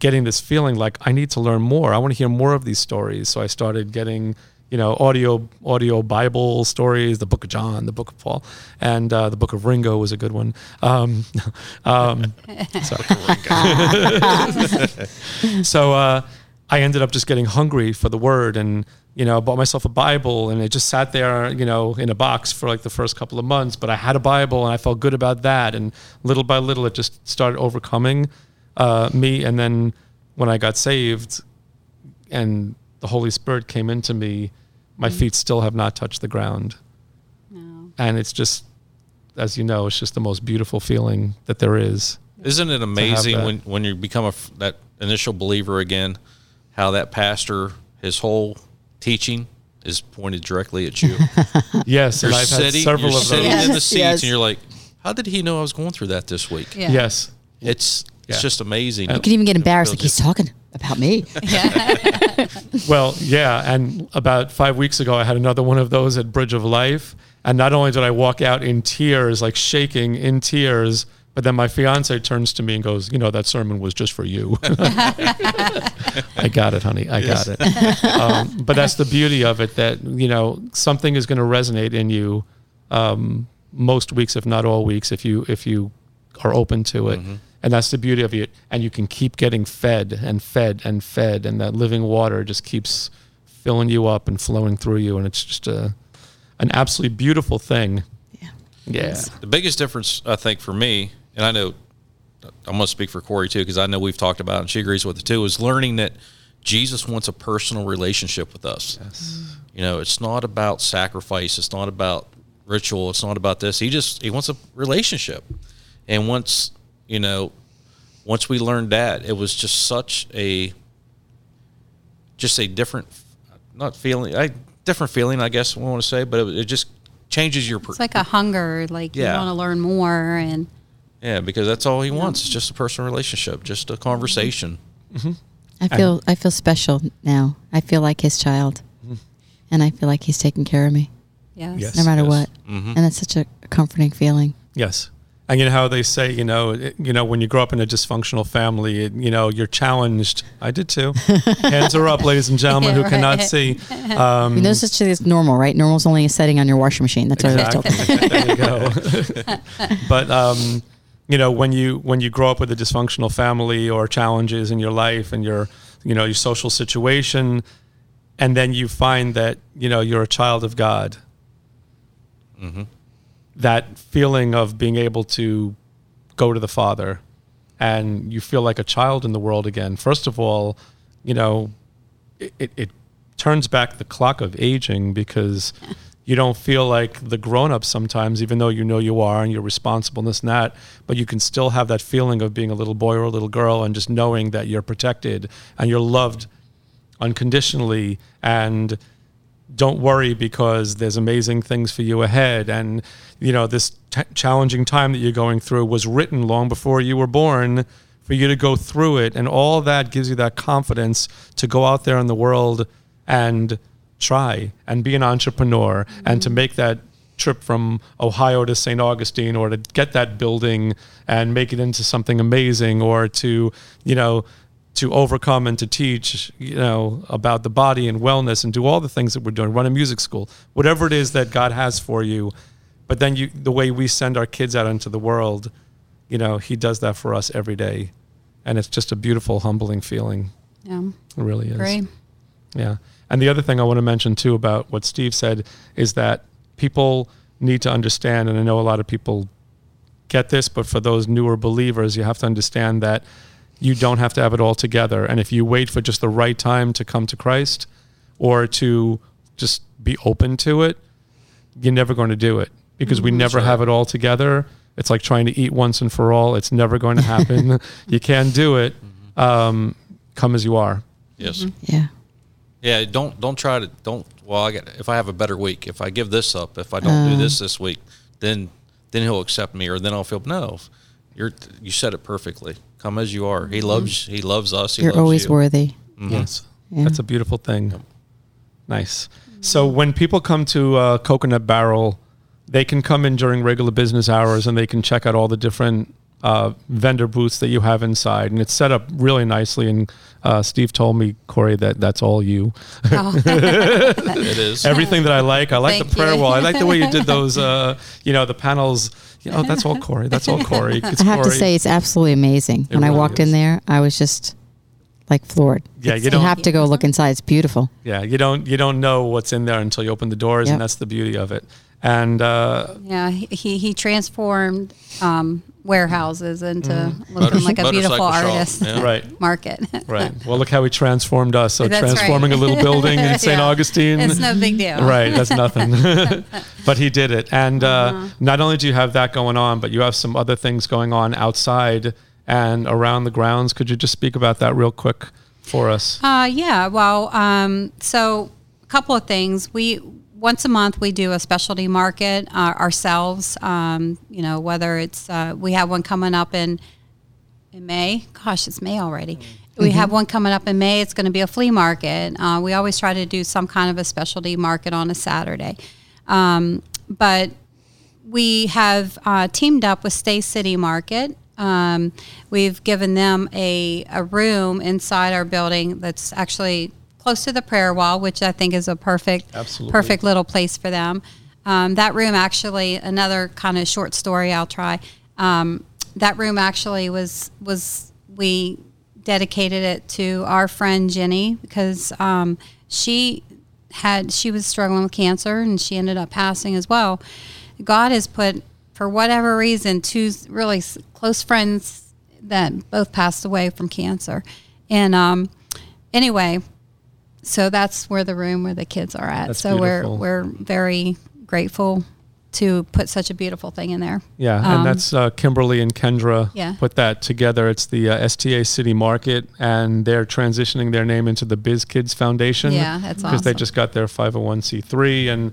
getting this feeling like I need to learn more. I want to hear more of these stories. So I started getting, you know, audio audio Bible stories, the Book of John, the Book of Paul, and uh, the Book of Ringo was a good one. Um, um, so uh, I ended up just getting hungry for the Word and. You know, I bought myself a Bible and it just sat there, you know, in a box for like the first couple of months. But I had a Bible and I felt good about that. And little by little, it just started overcoming uh, me. And then when I got saved and the Holy Spirit came into me, my mm. feet still have not touched the ground. No. And it's just, as you know, it's just the most beautiful feeling that there is. Isn't it amazing when when you become a f- that initial believer again, how that pastor his whole teaching is pointed directly at you. Yes, You're and I've had sitting, several you're of sitting those. in the seats, yes. and you're like, "How did he know I was going through that this week?" Yeah. Yes. It's it's Yeah. just amazing. You can even get embarrassed, like he's talking about me. Well, yeah, and about five weeks ago, I had another one of those at Bridge of Life, and not only did I walk out in tears, like shaking in tears, but then my fiance turns to me and goes, "You know, that sermon was just for you." I got it, honey. I got it. Um, but that's the beauty of it that you know something is going to resonate in you um, most weeks, if not all weeks, if you if you are open to it. And that's the beauty of it. And you can keep getting fed and fed and fed, and that living water just keeps filling you up and flowing through you, and it's just a an absolutely beautiful thing. Yeah. Yeah. The biggest difference, I think, for me, and I know I'm going to speak for Corey too, because I know we've talked about it and she agrees with it too, is learning that Jesus wants a personal relationship with us. Yes. You know, it's not about sacrifice, it's not about ritual, it's not about this. He just he wants a relationship. And once, you know, once we learned that, it was just such a just a different not feeling, I different feeling, I guess I want to say, but it, it just changes your per- It's like a hunger, like Yeah. you want to learn more, and Yeah, because that's all he wants. It's just a personal relationship, just a conversation. Mm-hmm. I feel I feel special now. I feel like his child, mm-hmm. and I feel like he's taking care of me, yes, Yes. no matter yes. what. Mm-hmm. And it's such a comforting feeling. Yes. And you know how they say, you know, it, you know, when you grow up in a dysfunctional family, it, you know, you're challenged. I did too. Hands are up, ladies and gentlemen, Yeah, who cannot right. see. You Um, know, such as normal, right? Normal's only a setting on your washing machine. That's what I was Exactly. told. there you go. but um, you know, when you when you grow up with a dysfunctional family or challenges in your life and your you know your social situation, and then you find that you know you're a child of God. That feeling of being able to go to the Father, and you feel like a child in the world again. First of all, you know, it, it, turns back the clock of aging because you don't feel like the grown up sometimes, even though you know you are and you're responsible and this and that, but you can still have that feeling of being a little boy or a little girl and just knowing that you're protected and you're loved unconditionally and don't worry because there's amazing things for you ahead and you know this t- challenging time that you're going through was written long before you were born for you to go through it and all that gives you that confidence to go out there in the world and try and be an entrepreneur and to mm-hmm. make that trip from Ohio to St. Augustine or to get that building and make it into something amazing or to you know to overcome and to teach, you know, about the body and wellness and do all the things that we're doing, run a music school, whatever it is that God has for you. But then you, the way we send our kids out into the world, you know, He does that for us every day, and it's just a beautiful, humbling feeling. yeah, It really is. great. Yeah. And the other thing I want to mention too about what Steve said is that people need to understand, and I know a lot of people get this, but for those newer believers, you have to understand that you don't have to have it all together. And if you wait for just the right time to come to Christ or to just be open to it, you're never going to do it because we never have it all together. It's like trying to eat once and for all. It's never going to happen. you can't do it. Um, come as you are. Yes. Yeah. Yeah. Don't don't try to don't. Well, I get if I have a better week, if I give this up, if I don't do Uh. this this week, then then he'll accept me, or then I'll feel no. You're you said it perfectly. Come as you are. He loves he loves us. He You're loves always you. worthy. Yes. Yeah. That's a beautiful thing. Nice. So when people come to uh, Coconut Barrel, they can come in during regular business hours and they can check out all the different uh, vendor booths that you have inside, and it's set up really nicely. And uh, Steve told me, Corey, that that's all you. It is. Everything that I like, I like Thank the prayer you. wall. I like the way you did those. Uh, you know, the panels. You know, that's all Corey. That's all Corey. It's I have to say, it's absolutely amazing. when I walked is. in there, I was just like floored. Yeah, It's- you don't- have to go look inside. It's beautiful. Yeah, you don't you don't know what's in there until you open the doors, Yep. and that's the beauty of it. And uh, Yeah, he he, he transformed um, warehouses into Mm-hmm. looking like a beautiful shop, artist yeah. right, market. right. Well, look how he transformed us. So That's right. transforming a little building in St. Yeah. Augustine. It's no big deal. right that's nothing but he did it and uh, Uh-huh. not only do you have that going on but you have some other things going on outside and around the grounds could you just speak about that real quick for us Uh, yeah. Well, um, so a couple of things. We once a month we do a specialty market uh, ourselves. Um, you know, whether it's uh, we have one coming up in in May. Gosh, it's May already. We have one coming up in May. It's going to be a flea market. Uh, we always try to do some kind of a specialty market on a Saturday. Um, but we have uh, teamed up with Stay City Market. Um, we've given them a, a room inside our building that's actually close to the prayer wall, which I think is a perfect, Absolutely. perfect little place for them. Um, that room actually, another kind of short story I'll try. Um, that room actually was was we dedicated it to our friend Jenny because um, she had she was struggling with cancer and she ended up passing as well. God has put, for whatever reason, two really close friends that both passed away from cancer, and um, anyway, so that's where the room where the kids are at. That's so beautiful. we're we're very grateful to put such a beautiful thing in there. yeah Um, and that's uh, kimberly and kendra Yeah. put that together it's the uh, sta city market and they're transitioning their name into the biz kids foundation Yeah, that's because they just got their 501c3 and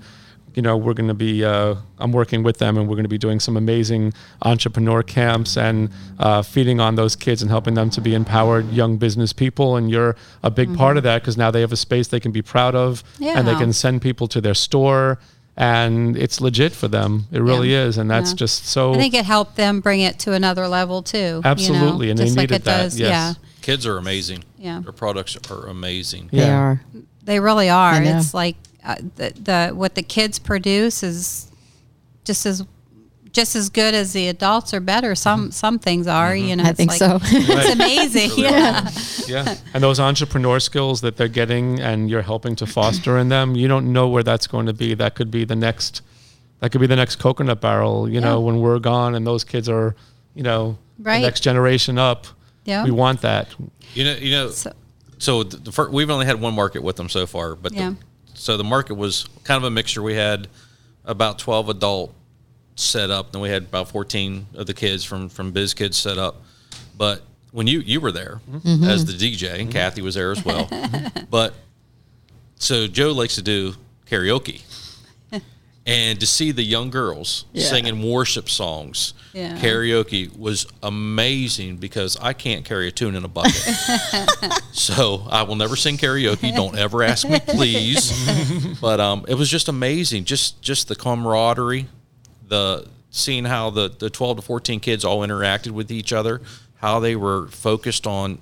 you know we're going to be uh, i'm working with them and we're going to be doing some amazing entrepreneur camps and uh, feeding on those kids and helping them to be empowered young business people and you're a big part of that because now they have a space they can be proud of and they Mm-hmm. Can send people to their store and it's legit for them it really Yeah. is and that's Yeah. just so I think it helped them bring it to another level too. you know, Absolutely, and they just like needed it that, does. yes. Yeah, Kids are amazing. Yeah. Their products are amazing. They are. they really are. It's like uh, the the what the kids produce is just as just as good as the adults or better. Some some things are. You know, I it's think like, so. It's amazing. yeah. yeah and those entrepreneur skills that they're getting and you're helping to foster in them you don't know where that's going to be that could be the next that could be the next coconut barrel you know when we're gone and those kids are you know Right. the next generation up Yeah. we want that You know, you know. So- So, the, the fir- we've only had one market with them so far, but Yeah. the, so the market was kind of a mixture. We had about twelve adult set up, then we had about fourteen of the kids from from Biz Kids set up. But when you you were there Mm-hmm. as the DJ, and Kathy was there as well. but so Joe likes to do karaoke. And to see the young girls Yeah. singing worship songs, Yeah. karaoke was amazing because I can't carry a tune in a bucket. so I will never sing karaoke. Don't ever ask me, please. but um, it was just amazing. Just just the camaraderie, the seeing how the, the 12 to 14 kids all interacted with each other, how they were focused on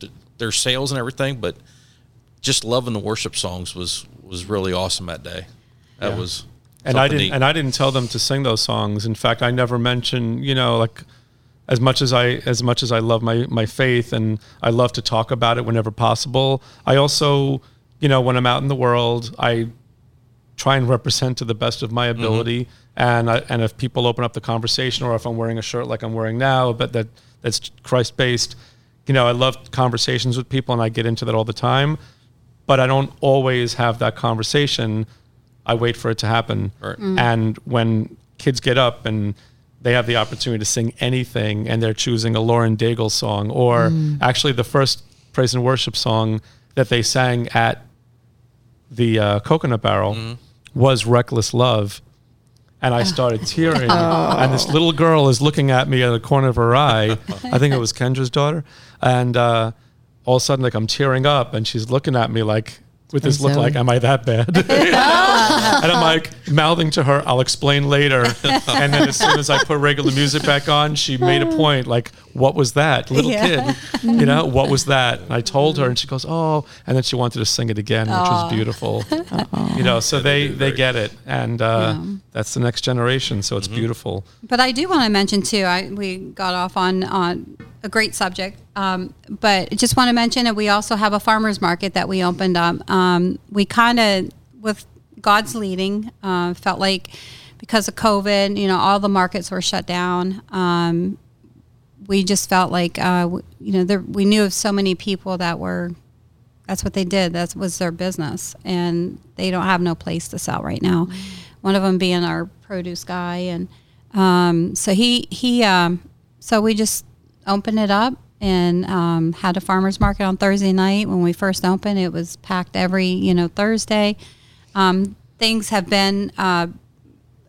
th- their sales and everything, but just loving the worship songs was was really awesome that day. That Yeah. was and I didn't neat. and I didn't tell them to sing those songs. In fact, I never mentioned, you know, like as much as I as much as I love my my faith and I love to talk about it whenever possible. I also, you know, when I'm out in the world, I try and represent to the best of my ability. And I, and if people open up the conversation, or if I'm wearing a shirt like I'm wearing now, but that that's Christ based, you know, I love conversations with people, and I get into that all the time. But I don't always have that conversation. I wait for it to happen. Right. And when kids get up and they have the opportunity to sing anything, and they're choosing a Lauren Daigle song, or actually the first praise and worship song that they sang at the uh, Coconut Barrel was "Reckless Love," and I started tearing. And this little girl is looking at me out of the corner of her eye. I think it was Kendra's daughter, and uh, all of a sudden, like I'm tearing up, and she's looking at me like with this look like, am I that bad? and I'm like mouthing to her, I'll explain later. and then as soon as I put regular music back on, she made a point like, what was that? Little Yeah. kid, you know, what was that? And I told her and she goes, oh, and then she wanted to sing it again, which was beautiful. You know, so they, they get it. And uh, that's the next generation. So it's beautiful. But I do want to mention too. I we got off on on a great subject, um, but just want to mention that we also have a farmers market that we opened up. Um, we kind of, with God's leading, uh, felt like because of COVID, you know, all the markets were shut down. Um, we just felt like, uh, you know, there, we knew of so many people that were. That's what they did. That was their business, and they don't have no place to sell right now. One of them being our produce guy, and um, so he he um, so we just opened it up and um, had a farmers market on Thursday night. When we first opened, it was packed every you know Thursday. Um, things have been uh,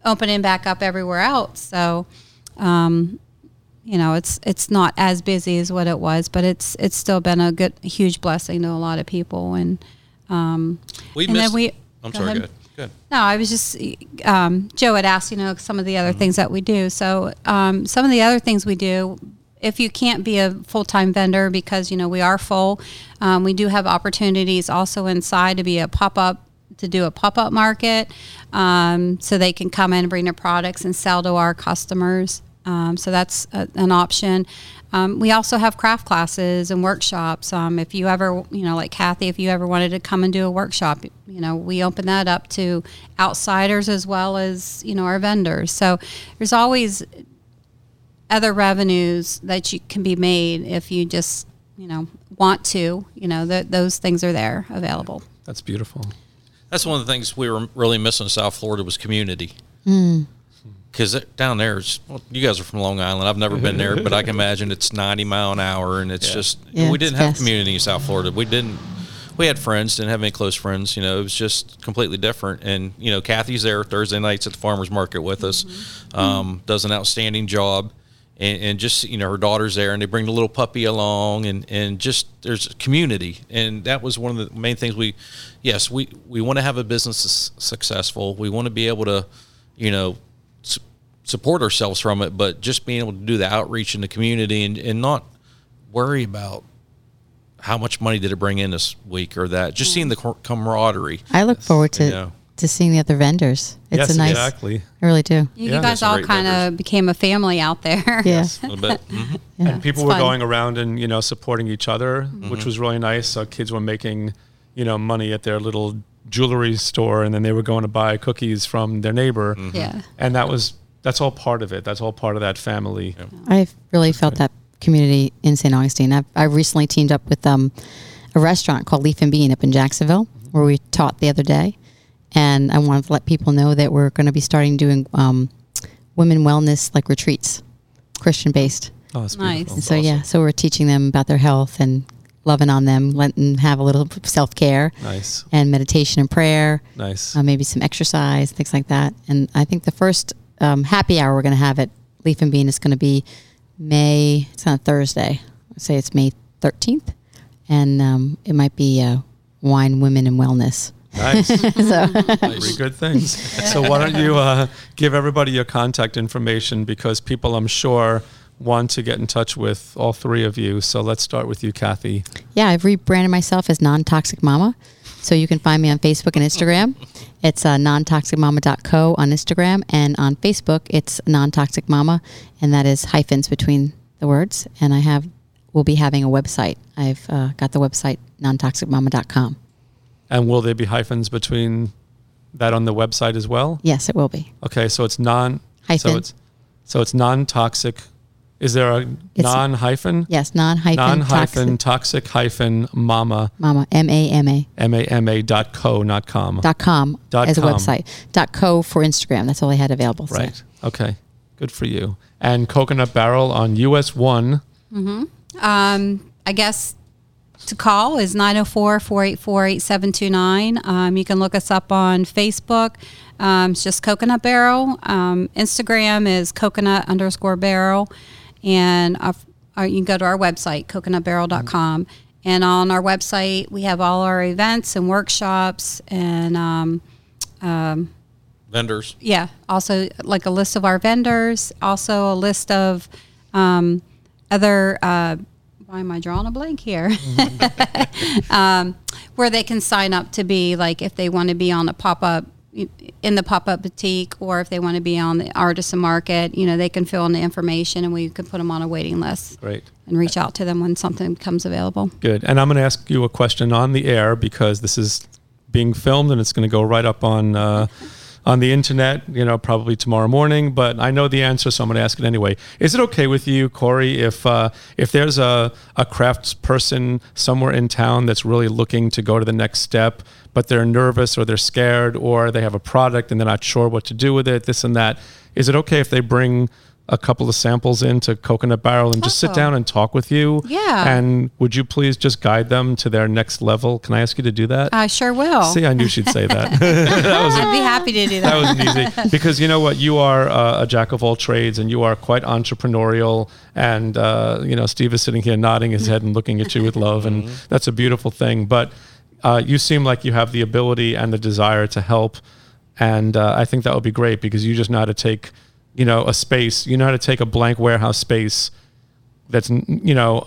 opening back up everywhere else, so um, you know it's it's not as busy as what it was, but it's it's still been a good huge blessing to a lot of people and. Um, We and then missed. we- I'm go sorry. ahead. Good. Good. no, I was just um, Joe had asked, you know, some of the other things that we do. So um, some of the other things we do, if you can't be a full time vendor because you know we are full, um, we do have opportunities also inside to be a pop up to do a pop up market, um, so they can come in and bring their products and sell to our customers. Um, so that's a, an option. Um, we also have craft classes and workshops. Um, if you ever, you know, like Kathy, if you ever wanted to come and do a workshop, you know, we open that up to outsiders as well as, you know, our vendors. So there's always other revenues that you can be made if you just, you know, want to, you know, th- those things are there available. That's beautiful. That's one of the things we were really missing in South Florida was community. Because down there, well, you guys are from Long Island. I've never been there, but I can imagine it's 90 mile an hour, and it's just Yeah, we it's didn't have fast. community in South Florida. We didn't. We had friends, didn't have any close friends. You know, it was just completely different. And you know, Kathy's there Thursday nights at the farmers market with us. Um, does an outstanding job, and, and just you know, her daughter's there, and they bring the little puppy along, and and just there's a community, and that was one of the main things we. Yes, we we want to have a business successful. We want to be able to, you know, su- support ourselves from it, but just being able to do the outreach in the community and, and not worry about how much money did it bring in this week or that. Just seeing the camaraderie. I look forward to Yeah. to seeing the other vendors. It's yes, a nice. exactly. I really do. You, Yeah, guys all kind of became a family out there. Yeah. A little bit. Mhm. yeah. and people it's were fun. going around and you know supporting each other, Mm-hmm. which was really nice. So kids were making you know money at their little jewelry store, and then they were going to buy cookies from their neighbor, Mm-hmm. Yeah. and that was that's all part of it. That's all part of that family. I've really felt that community in St. Augustine. I've, I recently teamed up with um, a restaurant called Leaf and Bean up in Jacksonville, where we taught the other day. And I wanted to let people know that we're going to be starting doing um, women wellness like retreats, Christian based. Oh, it's Nice. beautiful. And so, yeah, so we're teaching them about their health and loving on them, letting them have a little self care Nice, and meditation and prayer nice. uh, maybe some exercise, things like that. And I think the first um, happy hour we're going to have at Leaf and Bean is going to be May. It's on a Thursday. I'd say it's May thirteenth, and um, it might be uh, wine, women, and wellness. Nice. So Pretty good things. So why don't you uh, give everybody your contact information because people, I'm sure, want to get in touch with all three of you. So let's start with you, Kathy. yeah, I've rebranded myself as Non Toxic Mama. So you can find me on Facebook and Instagram. It's uh, nontoxicmama.co on Instagram, and on Facebook it's Non Toxic Mama, and that is hyphens between the words. And I have, we'll be having a website. I've uh, got the website nontoxicmama.com. And will there be hyphens between that on the website as well? Yes, it will be. Okay, so it's non. Hyphen. So it's so it's non-toxic. Is there a It's- non-hyphen? Yes, non hyphen Non-hyphen toxic hyphen mama mama m a m a m a m a dot co not com. dot com Dot as a website. Dot co for Instagram. That's all I had available. so- Right. Okay. Good for you. And Coconut Barrel on US one. Hmm. Um, I guess to call is 904 484 8729. Um, You can look us up on Facebook. Um, it's just Coconut Barrel. Um, Instagram is coconut underscore barrel. And uh, uh, you can go to our website, coconutbarrel.com. And on our website, we have all our events and workshops and um, Vendors. yeah, also like a list of our vendors, also a list of um, other. Uh, why am I drawing a blank here? um, where they can sign up to be like if they want to be on a pop up in the pop up boutique or if they want to be on the artisan market, you know, they can fill in the information and we can put them on a waiting list Great. and reach out to them when something becomes available. Good. And I'm going to ask you a question on the air because this is being filmed and it's going to go right up on uh, on the internet. You know, probably tomorrow morning. But I know the answer, so I'm going to ask it anyway. Is it okay with you, Corey, if uh, if there's a a crafts person somewhere in town that's really looking to go to the next step, but they're nervous or they're scared or they have a product and they're not sure what to do with it, this and that? Is it okay if they bring a couple of samples into Coconut Barrel and just sit Oh. down and talk with you? Yeah. And would you please just guide them to their next level? Can I ask you to do that? I sure will. See, I knew she'd say that. I'd be happy to do that. that wasn't easy because you know what? You are uh, a jack of all trades and you are quite entrepreneurial. And uh, you know, Steve is sitting here nodding his head and looking at you with love, and that's a beautiful thing. But uh, you seem like you have the ability and the desire to help, and uh, I think that would be great because you just know how to take, you know, a space. You know how to take a blank warehouse space that's you know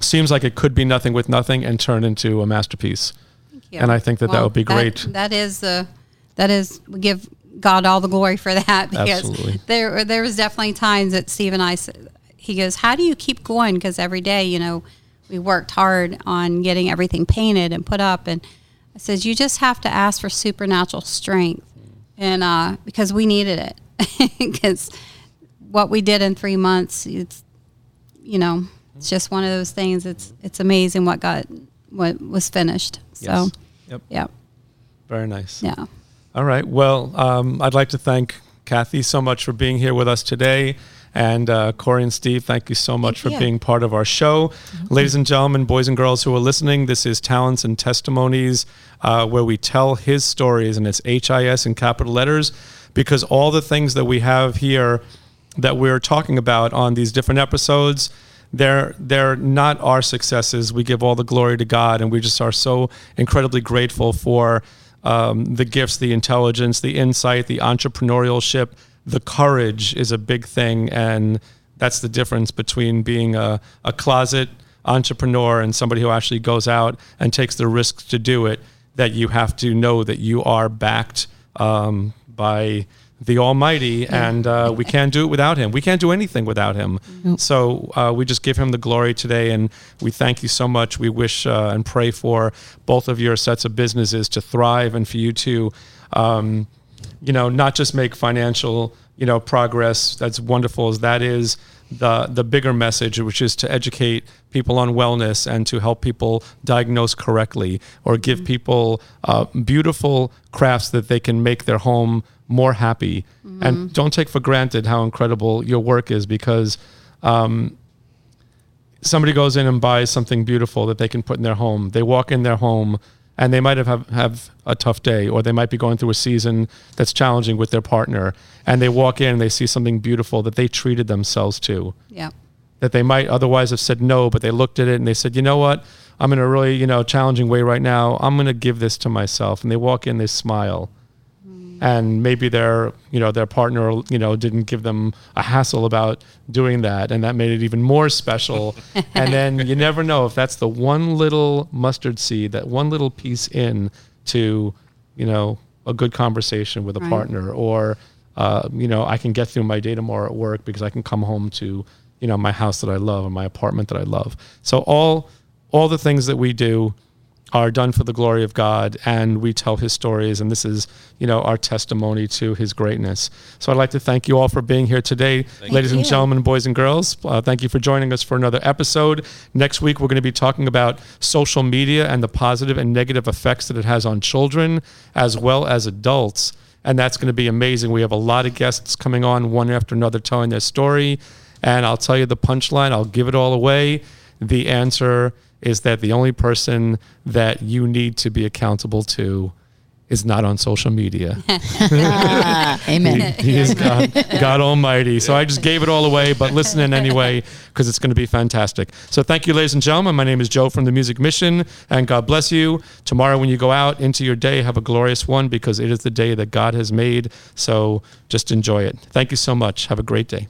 seems like it could be nothing with nothing and turn into a masterpiece. And I think that that would be great. That is the that is we give God all the glory for that because Absolutely. there there was definitely times that Steve and i he goes, "How do you keep going?" Because every day, you know, we worked hard on getting everything painted and put up, and I says, "You just have to ask for supernatural strength," and uh, because we needed it, because what we did in three months, it's you know, it's just one of those things. It's it's amazing what got what was finished. So. yep, Yep. Very nice. Yeah. All right. Well, um, I'd like to thank Kathy so much for being here with us today. And uh, Corey and Steve, thank you so much Thank for you. being part of our show. Ladies and gentlemen, boys and girls who are listening, this is Talents and Testimonies, uh, where we tell his stories, and it's H I S in capital letters, because all the things that we have here that we're talking about on these different episodes, they're they're not our successes. We give all the glory to God, and we just are so incredibly grateful for um, the gifts, the intelligence, the insight, the entrepreneurship, the courage is a big thing, and that's the difference between being a, a closet entrepreneur and somebody who actually goes out and takes the risks to do it. That you have to know that you are backed um, by the Almighty, and uh, we can't do it without Him. We can't do anything without Him. So uh, we just give Him the glory today, and we thank you so much. We wish uh, and pray for both of your sets of businesses to thrive, and for you to, um, you know, not just make financial, you know, progress. That's wonderful as that is. The, the bigger message, which is to educate people on wellness and to help people diagnose correctly or give people uh, beautiful crafts that they can make their home more happy. And don't take for granted how incredible your work is because um, somebody goes in and buys something beautiful that they can put in their home. They walk in their home and they might have, have, have a tough day or they might be going through a season that's challenging with their partner. And they walk in and they see something beautiful that they treated themselves to Yeah. that they might otherwise have said no, but they looked at it and they said, you know what? I'm in a really, you know, challenging way right now. I'm going to give this to myself. And they walk in, they smile. And maybe their, you know, their partner, you know, didn't give them a hassle about doing that, and that made it even more special. and then you never know if that's the one little mustard seed, that one little piece in to, you know, a good conversation with a Right. partner, or uh, you know, I can get through my day tomorrow at work because I can come home to, you know, my house that I love and my apartment that I love. So all all the things that we do are done for the glory of God and we tell his stories and this is, you know, our testimony to his greatness. So I'd like to thank you all for being here today. Ladies and gentlemen, boys and girls, uh, thank you for joining us for another episode. Next week we're going to be talking about social media and the positive and negative effects that it has on children as well as adults. And that's going to be amazing. We have a lot of guests coming on one after another telling their story. And I'll tell you the punchline, I'll give it all away. The answer is that the only person that you need to be accountable to is not on social media. Ah, amen. He, he is God, God Almighty. So I just gave it all away, but listen in anyway because it's going to be fantastic. So thank you, ladies and gentlemen. My name is Joe from the Music Mission, and God bless you. Tomorrow, when you go out into your day, have a glorious one because it is the day that God has made. So just enjoy it. Thank you so much. Have a great day.